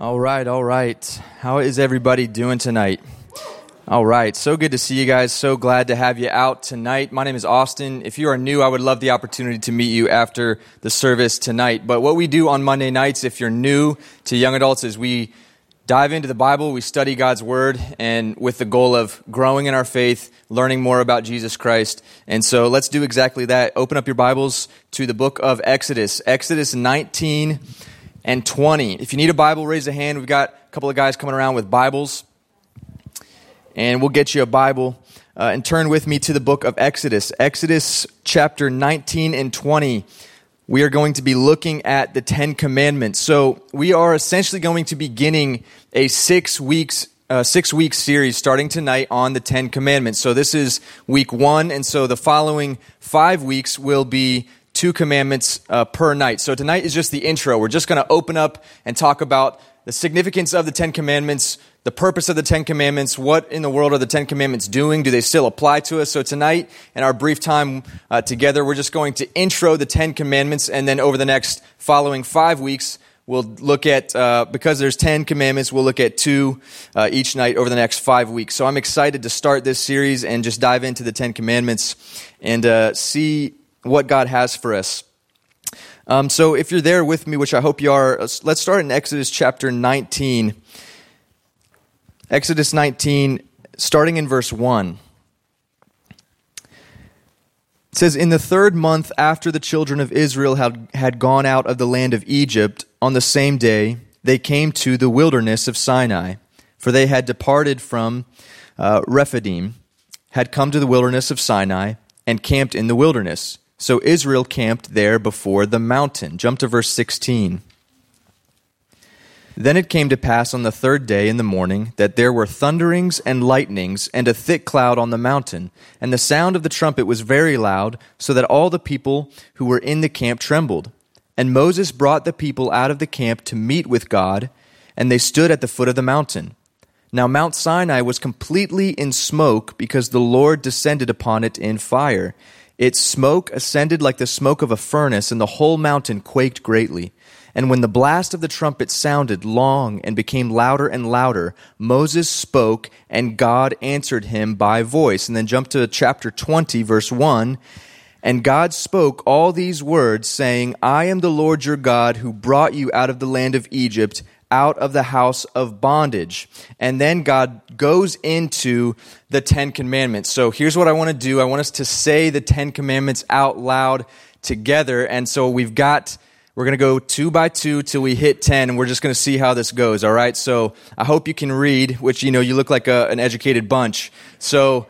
All right, all right. How is everybody doing tonight? All right, so good to see you guys. So glad to have you out tonight. My name is Austin. If you are new, I would love the opportunity to meet you after the service tonight. But what we do on Monday nights, if you're new to young adults, is we dive into the Bible, we study God's Word, and with the goal of growing in our faith, learning more about Jesus Christ. And so let's do exactly that. Open up your Bibles to the book of Exodus, Exodus 19 and 20. If you need a Bible, raise a hand. We've got a couple of guys coming around with Bibles, and we'll get you a Bible. Uh, and turn with me to the book of Exodus, Exodus chapter 19 and 20. We are going to be looking at the Ten Commandments. So we are essentially going to be beginning a six weeks uh, six week series starting tonight on the Ten Commandments. So this is week one, and so the following five weeks will be two commandments uh, per night. So tonight is just the intro. We're just going to open up and talk about the significance of the Ten Commandments, the purpose of the Ten Commandments, what in the world are the Ten Commandments doing? Do they still apply to us? So tonight, in our brief time uh, together, we're just going to intro the Ten Commandments, and then over the next following five weeks, we'll look at uh, because there's 10 commandments we'll look at two uh, each night over the next five weeks so i'm excited to start this series and just dive into the 10 commandments and uh, see what God has for us. Um, so if you're there with me, which I hope you are, let's start in Exodus chapter 19. Exodus 19, starting in verse 1. It says, In the third month after the children of Israel had, had gone out of the land of Egypt, on the same day they came to the wilderness of Sinai, for they had departed from uh, Rephidim, had come to the wilderness of Sinai, and camped in the wilderness. So Israel camped there before the mountain. Jump to verse 16. Then it came to pass on the third day in the morning that there were thunderings and lightnings and a thick cloud on the mountain, and the sound of the trumpet was very loud, so that all the people who were in the camp trembled. And Moses brought the people out of the camp to meet with God, and they stood at the foot of the mountain. Now Mount Sinai was completely in smoke because the Lord descended upon it in fire its smoke ascended like the smoke of a furnace, and the whole mountain quaked greatly. And when the blast of the trumpet sounded long and became louder and louder, Moses spoke, and God answered him by voice. And then jump to chapter 20, verse 1. And God spoke all these words, saying, I am the Lord your God who brought you out of the land of Egypt out of the house of bondage. And then God goes into the Ten Commandments. So here's what I want to do I want us to say the Ten Commandments out loud together. And so we've got. We're going to go two by two till we hit 10, and we're just going to see how this goes, all right? So I hope you can read, which, you know, you look like a, an educated bunch. So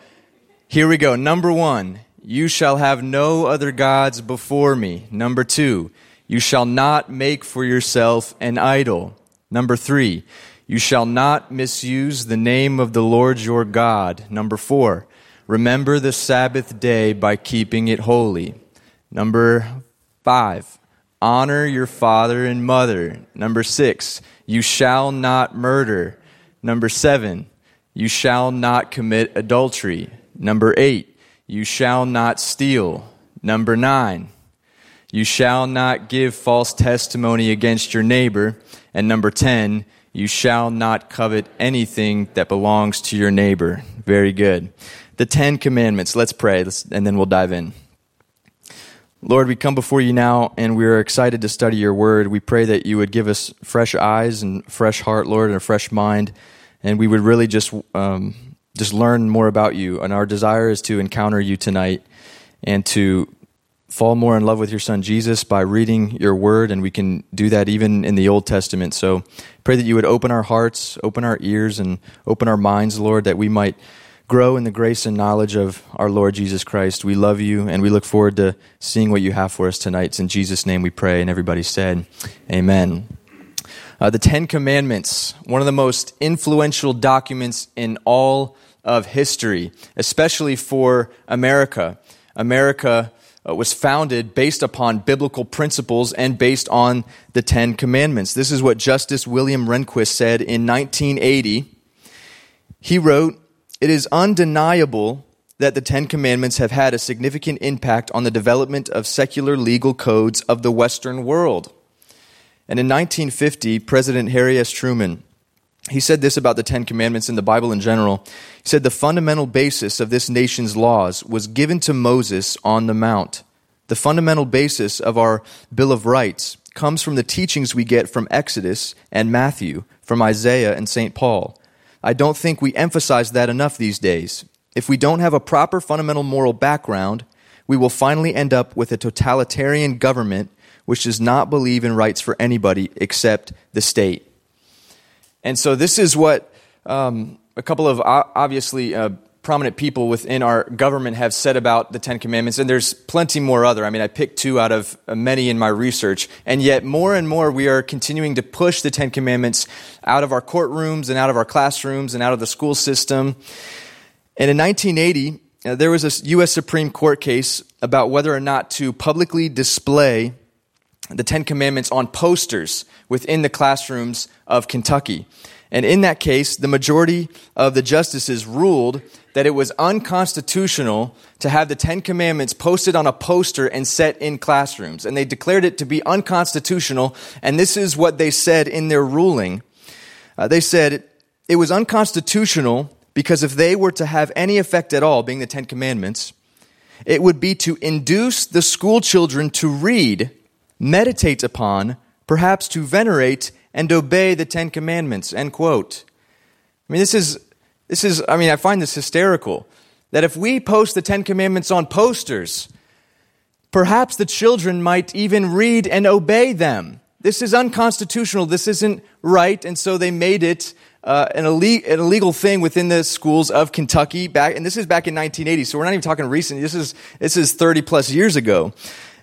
here we go. Number one, you shall have no other gods before me. Number two, you shall not make for yourself an idol. Number three, you shall not misuse the name of the Lord your God. Number four, remember the Sabbath day by keeping it holy. Number five, honor your father and mother. Number six, you shall not murder. Number seven, you shall not commit adultery. Number eight, you shall not steal. Number nine, you shall not give false testimony against your neighbor. And number 10, you shall not covet anything that belongs to your neighbor. Very good. The Ten Commandments. Let's pray, and then we'll dive in. Lord, we come before you now, and we are excited to study your word. We pray that you would give us fresh eyes and fresh heart, Lord, and a fresh mind, and we would really just um, just learn more about you. And our desire is to encounter you tonight and to fall more in love with your son Jesus by reading your word, and we can do that even in the Old Testament. So pray that you would open our hearts, open our ears, and open our minds, Lord, that we might grow in the grace and knowledge of our Lord Jesus Christ. We love you, and we look forward to seeing what you have for us tonight. It's in Jesus' name we pray, and everybody said, Amen. Uh, the Ten Commandments, one of the most influential documents in all of history, especially for America. America Uh, was founded based upon biblical principles and based on the Ten Commandments. This is what Justice William Rehnquist said in 1980. He wrote, It is undeniable that the Ten Commandments have had a significant impact on the development of secular legal codes of the Western world. And in 1950, President Harry S. Truman, he said this about the Ten Commandments in the Bible in general. He said, The fundamental basis of this nation's laws was given to Moses on the Mount. The fundamental basis of our Bill of Rights comes from the teachings we get from Exodus and Matthew, from Isaiah and St. Paul. I don't think we emphasize that enough these days. If we don't have a proper fundamental moral background, we will finally end up with a totalitarian government which does not believe in rights for anybody except the state. And so, this is what um, a couple of obviously uh, prominent people within our government have said about the Ten Commandments, and there's plenty more other. I mean, I picked two out of uh, many in my research, and yet more and more we are continuing to push the Ten Commandments out of our courtrooms and out of our classrooms and out of the school system. And in 1980, uh, there was a U.S. Supreme Court case about whether or not to publicly display the Ten Commandments on posters within the classrooms of Kentucky. And in that case, the majority of the justices ruled that it was unconstitutional to have the Ten Commandments posted on a poster and set in classrooms. And they declared it to be unconstitutional. And this is what they said in their ruling. Uh, they said it was unconstitutional because if they were to have any effect at all, being the Ten Commandments, it would be to induce the school children to read, meditate upon, perhaps to venerate and obey the Ten Commandments. End quote. I mean, this is this is, I mean, I find this hysterical. That if we post the Ten Commandments on posters, perhaps the children might even read and obey them. This is unconstitutional. This isn't right. And so they made it uh, an, illegal, an, illegal thing within the schools of Kentucky back, and this is back in 1980. So we're not even talking recent. This is, this is 30 plus years ago.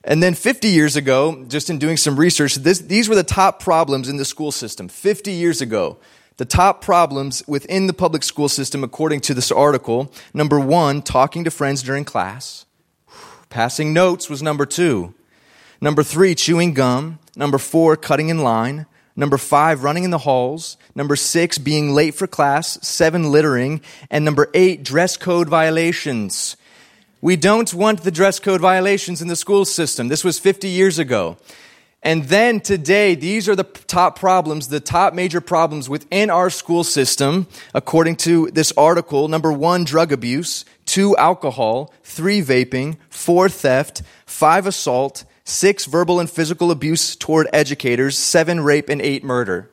And then 50 years ago, just in doing some research, this, these were the top problems in the school system. 50 years ago. The top problems within the public school system, according to this article number one, talking to friends during class. Passing notes was number two. Number three, chewing gum. Number four, cutting in line. Number five, running in the halls. Number six, being late for class. Seven, littering. And number eight, dress code violations. We don't want the dress code violations in the school system. This was 50 years ago. And then today, these are the top problems, the top major problems within our school system, according to this article. Number one, drug abuse. Two, alcohol. Three, vaping. Four, theft. Five, assault. Six, verbal and physical abuse toward educators. Seven, rape. And eight, murder.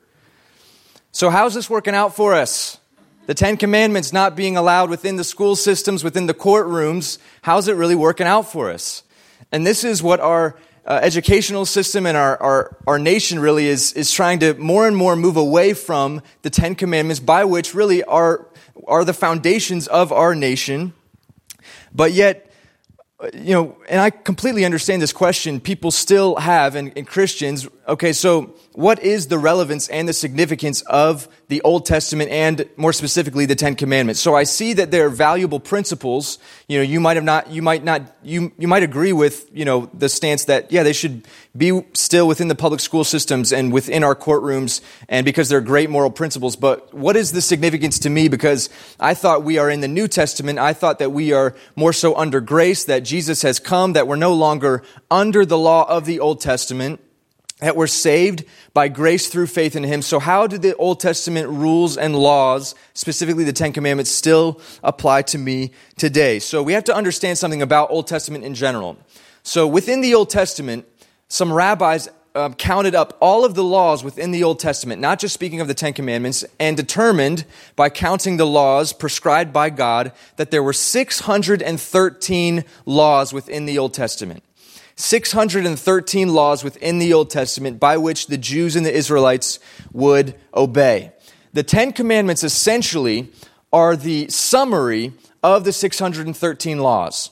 So, how's this working out for us? The Ten Commandments not being allowed within the school systems, within the courtrooms. How's it really working out for us? And this is what our uh, educational system and our, our, our nation really is, is trying to more and more move away from the Ten Commandments, by which really are, are the foundations of our nation. But yet, you know, and I completely understand this question people still have, and, and Christians, okay, so what is the relevance and the significance of the Old Testament and more specifically the Ten Commandments? So I see that there are valuable principles. You know, you might have not, you might not, you, you might agree with, you know, the stance that, yeah, they should be still within the public school systems and within our courtrooms and because they're great moral principles. But what is the significance to me? Because I thought we are in the New Testament. I thought that we are more so under grace, that Jesus has come, that we're no longer under the law of the Old Testament that we're saved by grace through faith in him. So how do the Old Testament rules and laws, specifically the Ten Commandments, still apply to me today? So we have to understand something about Old Testament in general. So within the Old Testament, some rabbis uh, counted up all of the laws within the Old Testament, not just speaking of the Ten Commandments, and determined by counting the laws prescribed by God that there were 613 laws within the Old Testament. 613 laws within the Old Testament by which the Jews and the Israelites would obey. The Ten Commandments essentially are the summary of the 613 laws.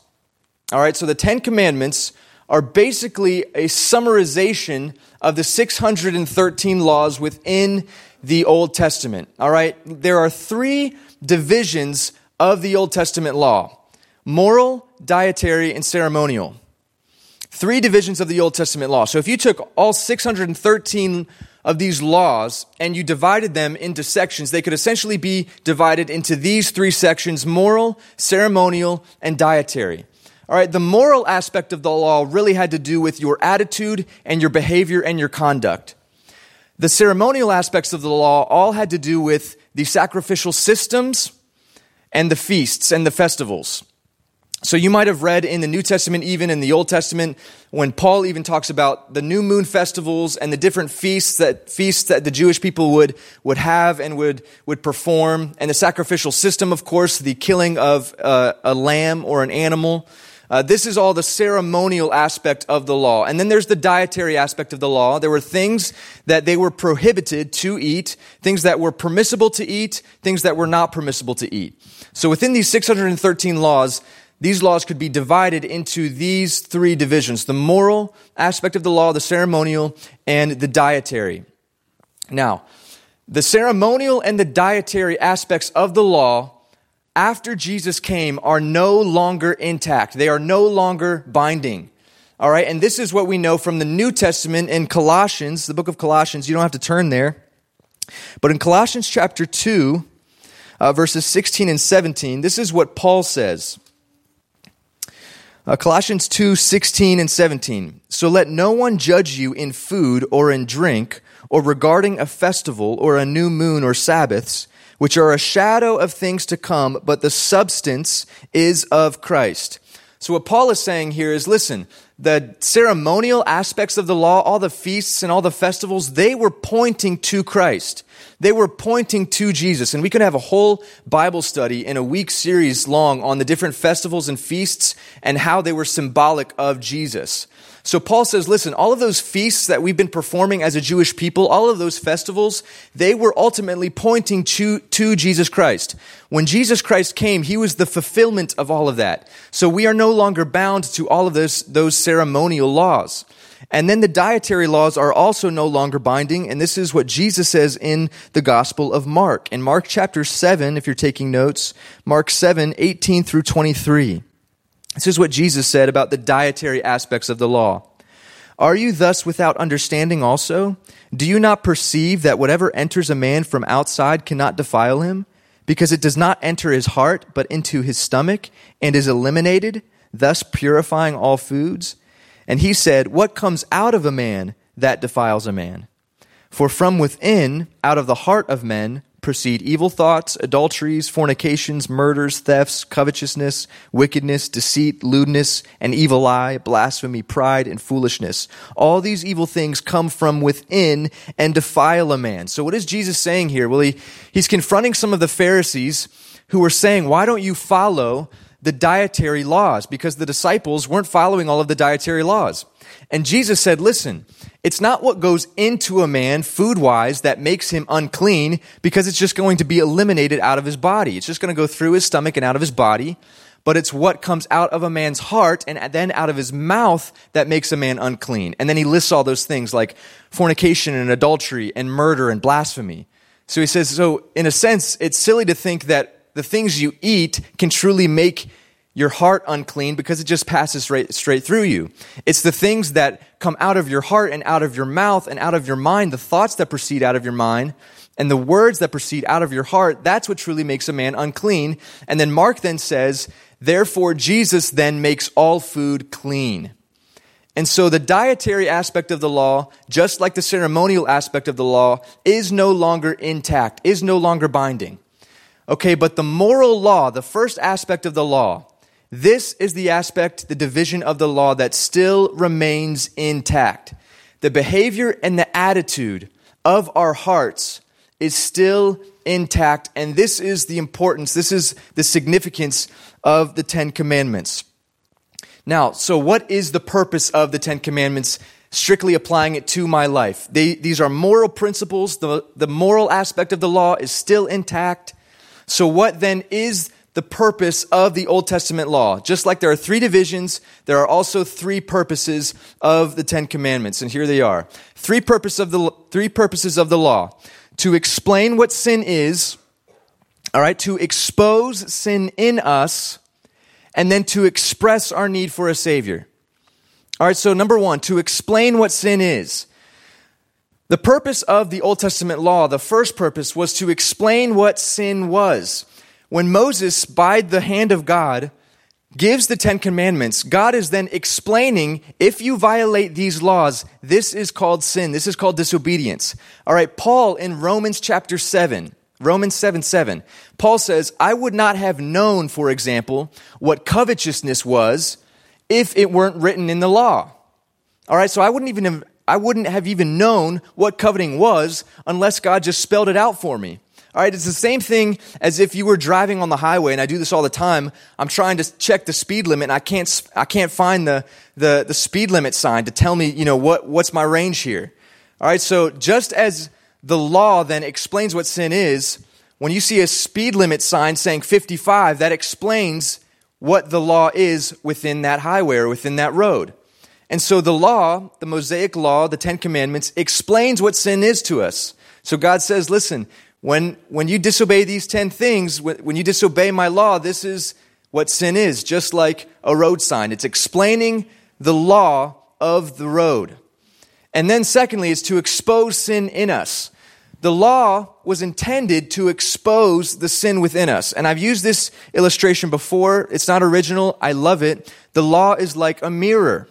All right, so the Ten Commandments are basically a summarization of the 613 laws within the Old Testament. All right, there are three divisions of the Old Testament law moral, dietary, and ceremonial three divisions of the Old Testament law. So if you took all 613 of these laws and you divided them into sections, they could essentially be divided into these three sections moral, ceremonial, and dietary. All right, the moral aspect of the law really had to do with your attitude and your behavior and your conduct. The ceremonial aspects of the law all had to do with the sacrificial systems and the feasts and the festivals. So you might have read in the New Testament, even in the Old Testament, when Paul even talks about the new moon festivals and the different feasts that feasts that the Jewish people would would have and would would perform, and the sacrificial system, of course, the killing of uh, a lamb or an animal. Uh, this is all the ceremonial aspect of the law. And then there's the dietary aspect of the law. There were things that they were prohibited to eat, things that were permissible to eat, things that were not permissible to eat. So within these 613 laws, these laws could be divided into these three divisions the moral aspect of the law, the ceremonial, and the dietary. Now, the ceremonial and the dietary aspects of the law after Jesus came are no longer intact. They are no longer binding. All right, and this is what we know from the New Testament in Colossians, the book of Colossians. You don't have to turn there. But in Colossians chapter 2, uh, verses 16 and 17, this is what Paul says. Uh, Colossians 2 16 and 17. So let no one judge you in food or in drink, or regarding a festival or a new moon or Sabbaths, which are a shadow of things to come, but the substance is of Christ. So what Paul is saying here is listen, the ceremonial aspects of the law, all the feasts and all the festivals, they were pointing to Christ. They were pointing to Jesus. And we could have a whole Bible study in a week series long on the different festivals and feasts and how they were symbolic of Jesus. So Paul says, listen, all of those feasts that we've been performing as a Jewish people, all of those festivals, they were ultimately pointing to, to Jesus Christ. When Jesus Christ came, he was the fulfillment of all of that. So we are no longer bound to all of those, those ceremonial laws. And then the dietary laws are also no longer binding, and this is what Jesus says in the Gospel of Mark. In Mark chapter 7, if you're taking notes, Mark 7, 18 through 23. This is what Jesus said about the dietary aspects of the law. Are you thus without understanding also? Do you not perceive that whatever enters a man from outside cannot defile him? Because it does not enter his heart, but into his stomach, and is eliminated, thus purifying all foods? And he said, What comes out of a man, that defiles a man? For from within, out of the heart of men, proceed evil thoughts, adulteries, fornications, murders, thefts, covetousness, wickedness, deceit, lewdness, an evil eye, blasphemy, pride, and foolishness. All these evil things come from within and defile a man. So what is Jesus saying here? Well, he, he's confronting some of the Pharisees who were saying, why don't you follow the dietary laws? Because the disciples weren't following all of the dietary laws. And Jesus said, listen, it's not what goes into a man food wise that makes him unclean because it's just going to be eliminated out of his body. It's just going to go through his stomach and out of his body. But it's what comes out of a man's heart and then out of his mouth that makes a man unclean. And then he lists all those things like fornication and adultery and murder and blasphemy. So he says, so in a sense, it's silly to think that the things you eat can truly make your heart unclean because it just passes straight, straight through you. It's the things that come out of your heart and out of your mouth and out of your mind, the thoughts that proceed out of your mind and the words that proceed out of your heart. That's what truly makes a man unclean. And then Mark then says, therefore Jesus then makes all food clean. And so the dietary aspect of the law, just like the ceremonial aspect of the law, is no longer intact, is no longer binding. Okay, but the moral law, the first aspect of the law, this is the aspect, the division of the law that still remains intact. The behavior and the attitude of our hearts is still intact. And this is the importance, this is the significance of the Ten Commandments. Now, so what is the purpose of the Ten Commandments? Strictly applying it to my life. They, these are moral principles. The, the moral aspect of the law is still intact. So, what then is the purpose of the Old Testament law. Just like there are three divisions, there are also three purposes of the Ten Commandments. And here they are. Three, purpose of the, three purposes of the law. To explain what sin is, all right, to expose sin in us, and then to express our need for a Savior. All right, so number one, to explain what sin is. The purpose of the Old Testament law, the first purpose was to explain what sin was when Moses, by the hand of God, gives the Ten Commandments, God is then explaining if you violate these laws, this is called sin. This is called disobedience. All right, Paul in Romans chapter 7, Romans 7 7, Paul says, I would not have known, for example, what covetousness was if it weren't written in the law. All right, so I wouldn't even have, I wouldn't have even known what coveting was unless God just spelled it out for me. All right, it's the same thing as if you were driving on the highway, and I do this all the time. I'm trying to check the speed limit, and I can't, I can't find the, the, the speed limit sign to tell me, you know, what, what's my range here. All right, so just as the law then explains what sin is, when you see a speed limit sign saying 55, that explains what the law is within that highway or within that road. And so the law, the Mosaic law, the Ten Commandments, explains what sin is to us. So God says, listen, when, when you disobey these 10 things, when you disobey my law, this is what sin is, just like a road sign. It's explaining the law of the road. And then, secondly, is to expose sin in us. The law was intended to expose the sin within us. And I've used this illustration before. It's not original. I love it. The law is like a mirror.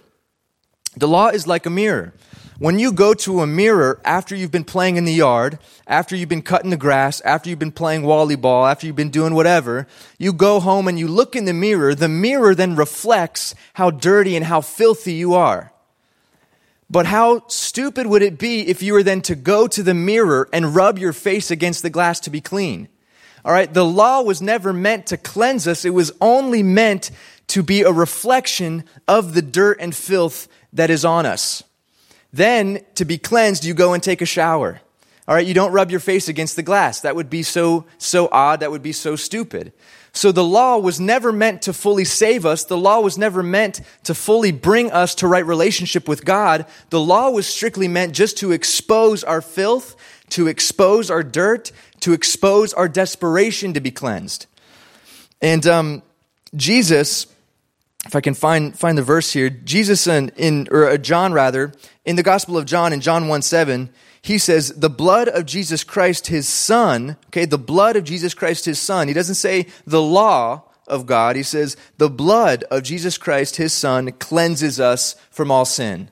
The law is like a mirror. When you go to a mirror after you've been playing in the yard, after you've been cutting the grass, after you've been playing volleyball, after you've been doing whatever, you go home and you look in the mirror, the mirror then reflects how dirty and how filthy you are. But how stupid would it be if you were then to go to the mirror and rub your face against the glass to be clean? All right, the law was never meant to cleanse us, it was only meant to be a reflection of the dirt and filth that is on us. Then, to be cleansed, you go and take a shower. All right, you don't rub your face against the glass. That would be so, so odd. That would be so stupid. So the law was never meant to fully save us. The law was never meant to fully bring us to right relationship with God. The law was strictly meant just to expose our filth, to expose our dirt, to expose our desperation to be cleansed. And um, Jesus if I can find, find the verse here, Jesus in, in, or uh, John rather, in the Gospel of John, in John 1 7, he says, the blood of Jesus Christ, his son, okay, the blood of Jesus Christ, his son. He doesn't say the law of God. He says, the blood of Jesus Christ, his son, cleanses us from all sin.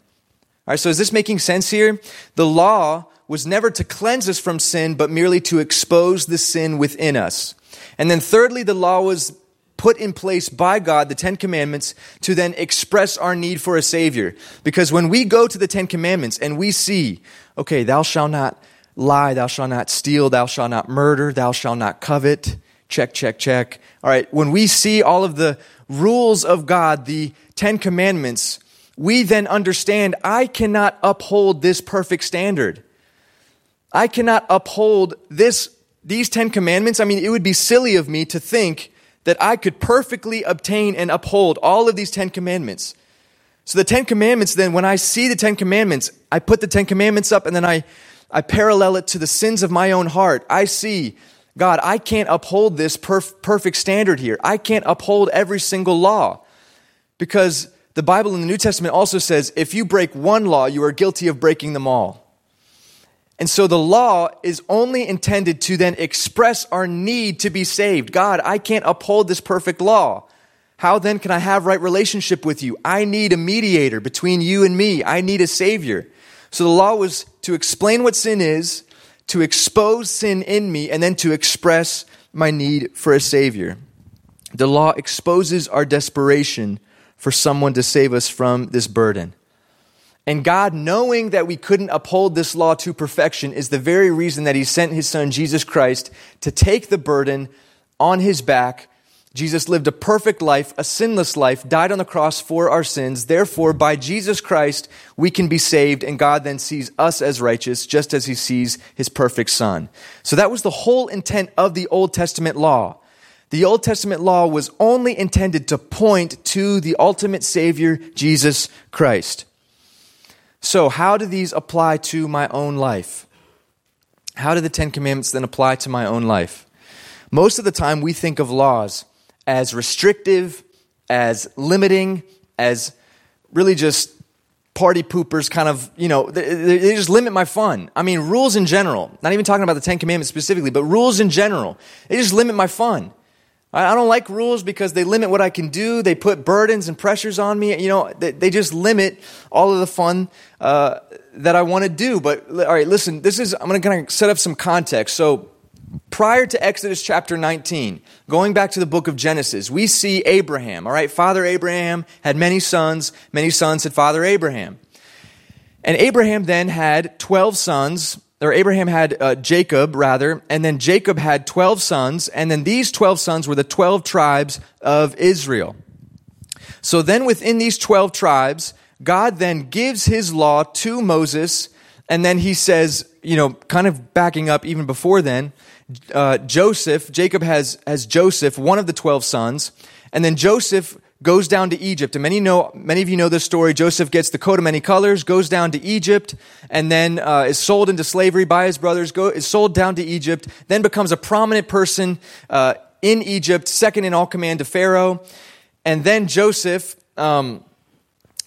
All right, so is this making sense here? The law was never to cleanse us from sin, but merely to expose the sin within us. And then thirdly, the law was put in place by God, the Ten Commandments, to then express our need for a Savior. Because when we go to the Ten Commandments and we see, okay, thou shalt not lie, thou shalt not steal, thou shalt not murder, thou shalt not covet, check, check, check. All right, when we see all of the rules of God, the Ten Commandments, we then understand I cannot uphold this perfect standard. I cannot uphold this, these Ten Commandments. I mean, it would be silly of me to think that I could perfectly obtain and uphold all of these Ten Commandments. So the Ten Commandments, then, when I see the Ten Commandments, I put the Ten Commandments up and then I, I parallel it to the sins of my own heart. I see, God, I can't uphold this perf- perfect standard here. I can't uphold every single law. Because the Bible in the New Testament also says if you break one law, you are guilty of breaking them all. And so the law is only intended to then express our need to be saved. God, I can't uphold this perfect law. How then can I have right relationship with you? I need a mediator between you and me. I need a savior. So the law was to explain what sin is, to expose sin in me, and then to express my need for a savior. The law exposes our desperation for someone to save us from this burden. And God, knowing that we couldn't uphold this law to perfection, is the very reason that He sent His Son, Jesus Christ, to take the burden on His back. Jesus lived a perfect life, a sinless life, died on the cross for our sins. Therefore, by Jesus Christ, we can be saved, and God then sees us as righteous, just as He sees His perfect Son. So that was the whole intent of the Old Testament law. The Old Testament law was only intended to point to the ultimate Savior, Jesus Christ. So, how do these apply to my own life? How do the Ten Commandments then apply to my own life? Most of the time, we think of laws as restrictive, as limiting, as really just party poopers kind of, you know, they, they, just limit my fun. I mean, rules in general, not even talking about the Ten Commandments specifically, but rules in general, they just limit my fun. I don't like rules because they limit what I can do. They put burdens and pressures on me. You know, they, they just limit all of the fun uh, that I want to do. But all right, listen. This is I'm going to kind of set up some context. So prior to Exodus chapter 19, going back to the book of Genesis, we see Abraham. All right, Father Abraham had many sons. Many sons had Father Abraham, and Abraham then had twelve sons or Abraham had uh, Jacob, rather, and then Jacob had 12 sons, and then these 12 sons were the 12 tribes of Israel. So then within these 12 tribes, God then gives his law to Moses, and then he says, you know, kind of backing up even before then, uh, Joseph, Jacob has, has Joseph, one of the 12 sons, and then Joseph goes down to Egypt. And many know, many of you know this story. Joseph gets the coat of many colors, goes down to Egypt, and then uh, is sold into slavery by his brothers. Go, is sold down to Egypt, then becomes a prominent person uh, in Egypt, second in all command to Pharaoh. And then Joseph, um,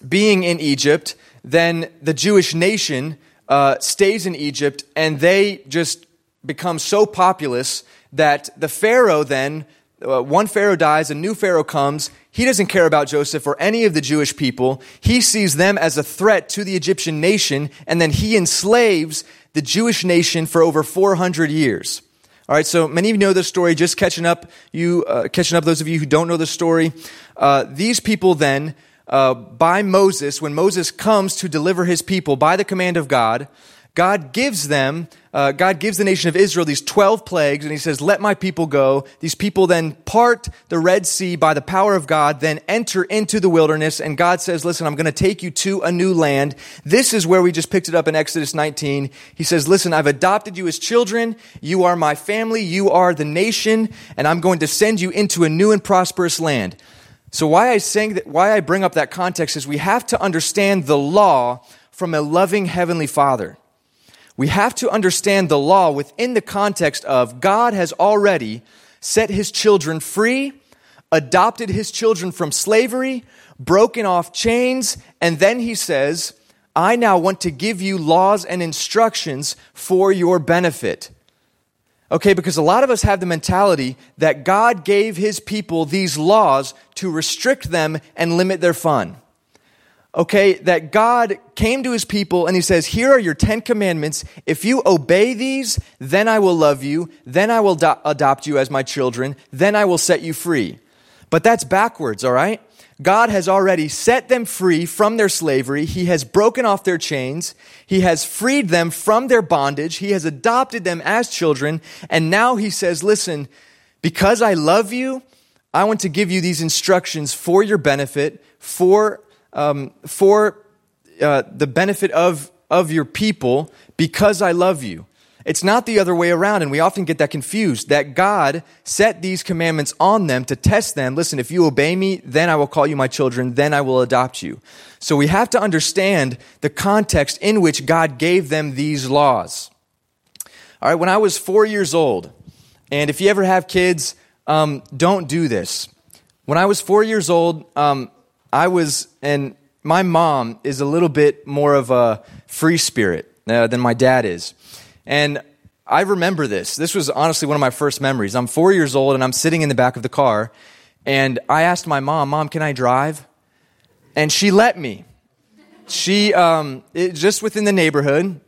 being in Egypt, then the Jewish nation uh, stays in Egypt, and they just become so populous that the Pharaoh then uh, one Pharaoh dies, a new Pharaoh comes. He doesn't care about Joseph or any of the Jewish people. He sees them as a threat to the Egyptian nation, and then he enslaves the Jewish nation for over 400 years. All right, so many of you know this story. Just catching up, you uh, catching up. Those of you who don't know the story, uh, these people then, uh, by Moses, when Moses comes to deliver his people by the command of God, God gives them, uh, God gives the nation of Israel these 12 plagues, and he says, Let my people go. These people then part the Red Sea by the power of God, then enter into the wilderness, and God says, Listen, I'm going to take you to a new land. This is where we just picked it up in Exodus 19. He says, Listen, I've adopted you as children. You are my family. You are the nation, and I'm going to send you into a new and prosperous land. So why I saying that, why I bring up that context is we have to understand the law from a loving heavenly father we have to understand the law within the context of God has already set his children free, adopted his children from slavery, broken off chains, and then he says, I now want to give you laws and instructions for your benefit. Okay, because a lot of us have the mentality that God gave his people these laws to restrict them and limit their fun okay, that God came to his people and he says, Here are your Ten Commandments. If you obey these, then I will love you. Then I will do- adopt you as my children. Then I will set you free. But that's backwards, all right? God has already set them free from their slavery. He has broken off their chains. He has freed them from their bondage. He has adopted them as children. And now he says, Listen, because I love you, I want to give you these instructions for your benefit, for um, for uh, the benefit of, of your people because I love you. It's not the other way around, and we often get that confused that God set these commandments on them to test them. Listen, if you obey me, then I will call you my children, then I will adopt you. So we have to understand the context in which God gave them these laws. All right, when I was four years old, and if you ever have kids, um, don't do this. When I was four years old, um, I was, and my mom is a little bit more of a free spirit uh, than my dad is. And I remember this. This was honestly one of my first memories. I'm four years old and I'm sitting in the back of the car, and I asked my mom, Mom, can I drive? And she let me. She, um, it, just within the neighborhood,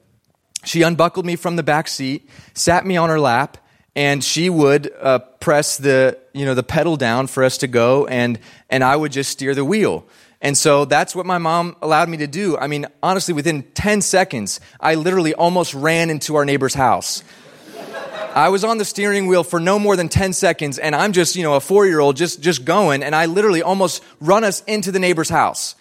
she unbuckled me from the back seat, sat me on her lap, and she would uh, press the you know the pedal down for us to go and and I would just steer the wheel. And so that's what my mom allowed me to do. I mean, honestly, within 10 seconds, I literally almost ran into our neighbor's house. I was on the steering wheel for no more than 10 seconds, and I'm just, you know, a four year old just, just going, and I literally almost run us into the neighbor's house.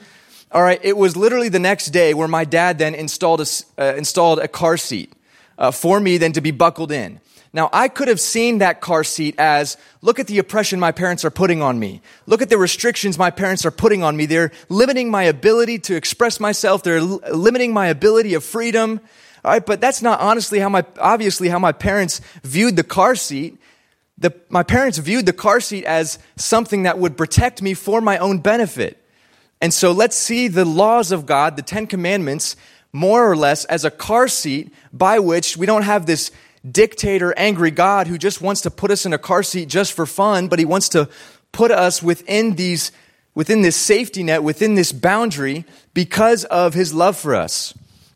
All right, it was literally the next day where my dad then installed a, uh, installed a car seat uh, for me then to be buckled in. Now, I could have seen that car seat as look at the oppression my parents are putting on me. Look at the restrictions my parents are putting on me. They're limiting my ability to express myself. They're limiting my ability of freedom. All right, but that's not honestly how my, obviously how my parents viewed the car seat. The, my parents viewed the car seat as something that would protect me for my own benefit. And so let's see the laws of God, the Ten Commandments, more or less as a car seat by which we don't have this dictator, angry God who just wants to put us in a car seat just for fun, but he wants to put us within these within this safety net, within this boundary because of his love for us.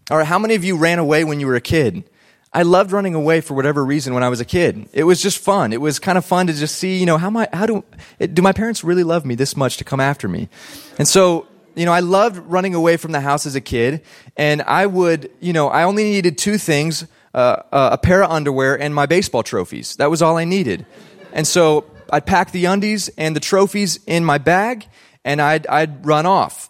All right, how many of you ran away when you were a kid? I loved running away for whatever reason when I was a kid. It was just fun. It was kind of fun to just see, you know, how my how do do my parents really love me this much to come after me? And so, you know, I loved running away from the house as a kid, and I would, you know, I only needed two things: uh, uh, a pair of underwear and my baseball trophies. That was all I needed. And so I'd pack the undies and the trophies in my bag, and I'd I'd run off.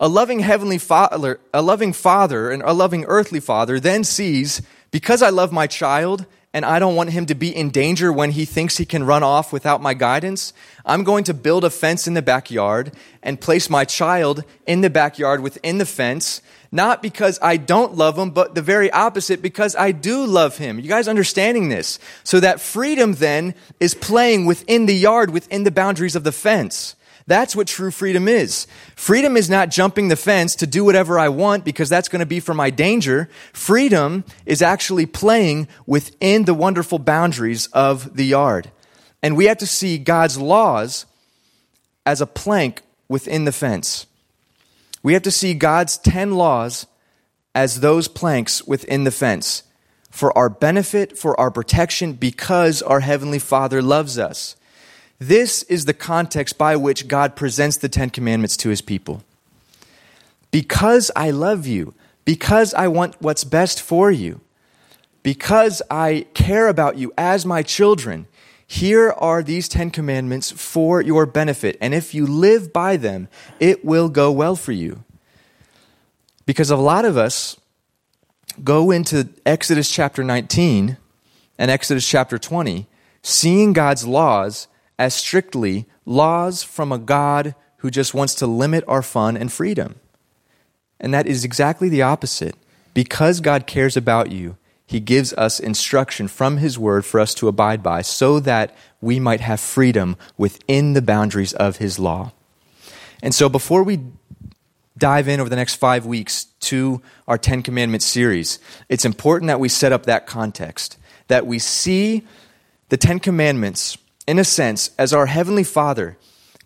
A loving heavenly father, a loving father, and a loving earthly father then sees, because I love my child and I don't want him to be in danger when he thinks he can run off without my guidance, I'm going to build a fence in the backyard and place my child in the backyard within the fence, not because I don't love him, but the very opposite, because I do love him. You guys understanding this? So that freedom then is playing within the yard, within the boundaries of the fence. That's what true freedom is. Freedom is not jumping the fence to do whatever I want because that's going to be for my danger. Freedom is actually playing within the wonderful boundaries of the yard. And we have to see God's laws as a plank within the fence. We have to see God's 10 laws as those planks within the fence for our benefit, for our protection, because our Heavenly Father loves us. This is the context by which God presents the Ten Commandments to his people. Because I love you, because I want what's best for you, because I care about you as my children, here are these Ten Commandments for your benefit. And if you live by them, it will go well for you. Because a lot of us go into Exodus chapter 19 and Exodus chapter 20, seeing God's laws as strictly laws from a God who just wants to limit our fun and freedom. And that is exactly the opposite. Because God cares about you, He gives us instruction from His Word for us to abide by so that we might have freedom within the boundaries of His law. And so before we dive in over the next five weeks to our Ten Commandments series, it's important that we set up that context, that we see the Ten Commandments in a sense, as our Heavenly Father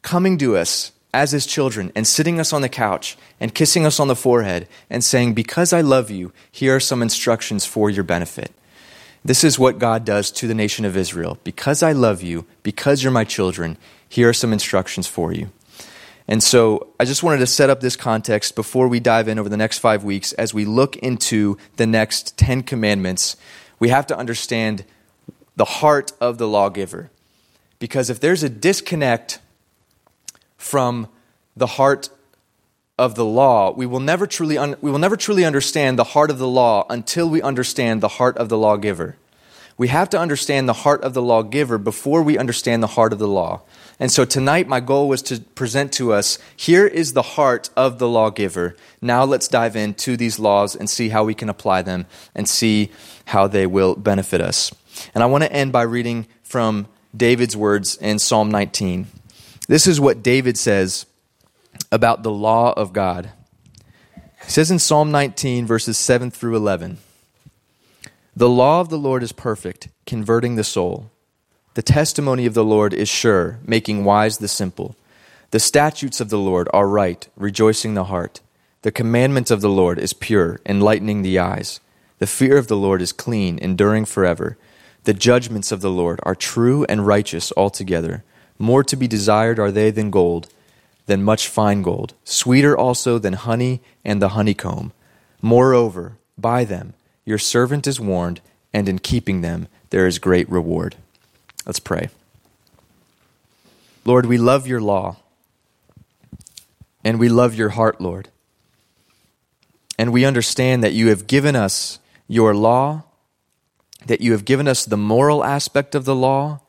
coming to us as His children and sitting us on the couch and kissing us on the forehead and saying, Because I love you, here are some instructions for your benefit. This is what God does to the nation of Israel. Because I love you, because you're my children, here are some instructions for you. And so I just wanted to set up this context before we dive in over the next five weeks as we look into the next Ten Commandments. We have to understand the heart of the lawgiver. Because if there's a disconnect from the heart of the law, we will never truly, un- we will never truly understand the heart of the law until we understand the heart of the lawgiver. We have to understand the heart of the lawgiver before we understand the heart of the law. And so tonight, my goal was to present to us here is the heart of the lawgiver. Now let's dive into these laws and see how we can apply them and see how they will benefit us. And I want to end by reading from David's words in Psalm 19. This is what David says about the law of God. He says in Psalm 19, verses 7 through 11 The law of the Lord is perfect, converting the soul. The testimony of the Lord is sure, making wise the simple. The statutes of the Lord are right, rejoicing the heart. The commandment of the Lord is pure, enlightening the eyes. The fear of the Lord is clean, enduring forever. The judgments of the Lord are true and righteous altogether. More to be desired are they than gold, than much fine gold, sweeter also than honey and the honeycomb. Moreover, by them your servant is warned, and in keeping them there is great reward. Let's pray. Lord, we love your law, and we love your heart, Lord. And we understand that you have given us your law that you have given us the moral aspect of the law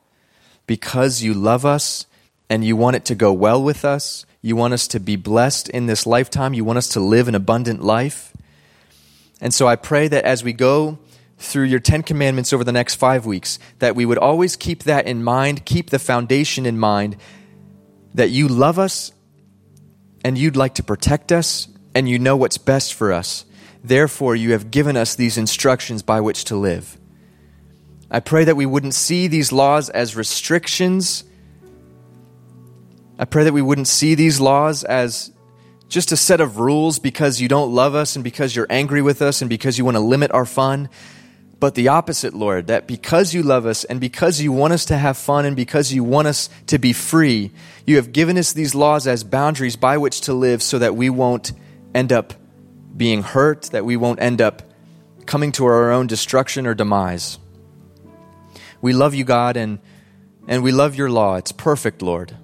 because you love us and you want it to go well with us. You want us to be blessed in this lifetime. You want us to live an abundant life. And so I pray that as we go through your Ten Commandments over the next five weeks, that we would always keep that in mind, keep the foundation in mind that you love us and you'd like to protect us and you know what's best for us. Therefore, you have given us these instructions by which to live. I pray that we wouldn't see these laws as restrictions. I pray that we wouldn't see these laws as just a set of rules because you don't love us and because you're angry with us and because you want to limit our fun. But the opposite, Lord, that because you love us and because you want us to have fun and because you want us to be free, you have given us these laws as boundaries by which to live so that we won't end up being hurt, that we won't end up coming to our own destruction or demise. We love you, God, and, and we love your law. It's perfect, Lord.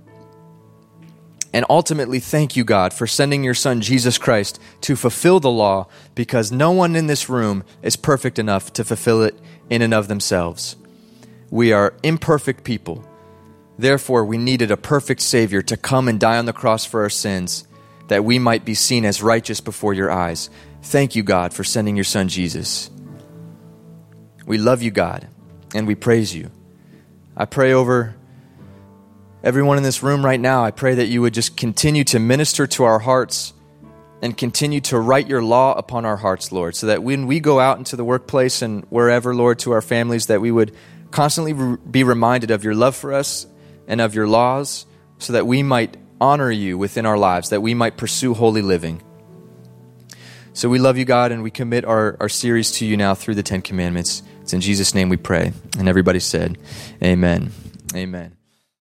And ultimately, thank you, God, for sending your Son, Jesus Christ, to fulfill the law because no one in this room is perfect enough to fulfill it in and of themselves. We are imperfect people. Therefore, we needed a perfect Savior to come and die on the cross for our sins that we might be seen as righteous before your eyes. Thank you, God, for sending your Son, Jesus. We love you, God, and we praise you. I pray over everyone in this room right now, I pray that you would just continue to minister to our hearts and continue to write your law upon our hearts, Lord, so that when we go out into the workplace and wherever, Lord, to our families, that we would constantly re- be reminded of your love for us and of your laws, so that we might honor you within our lives, that we might pursue holy living. So we love you, God, and we commit our, our series to you now through the Ten Commandments. It's in Jesus' name we pray. And everybody said, Amen. Amen.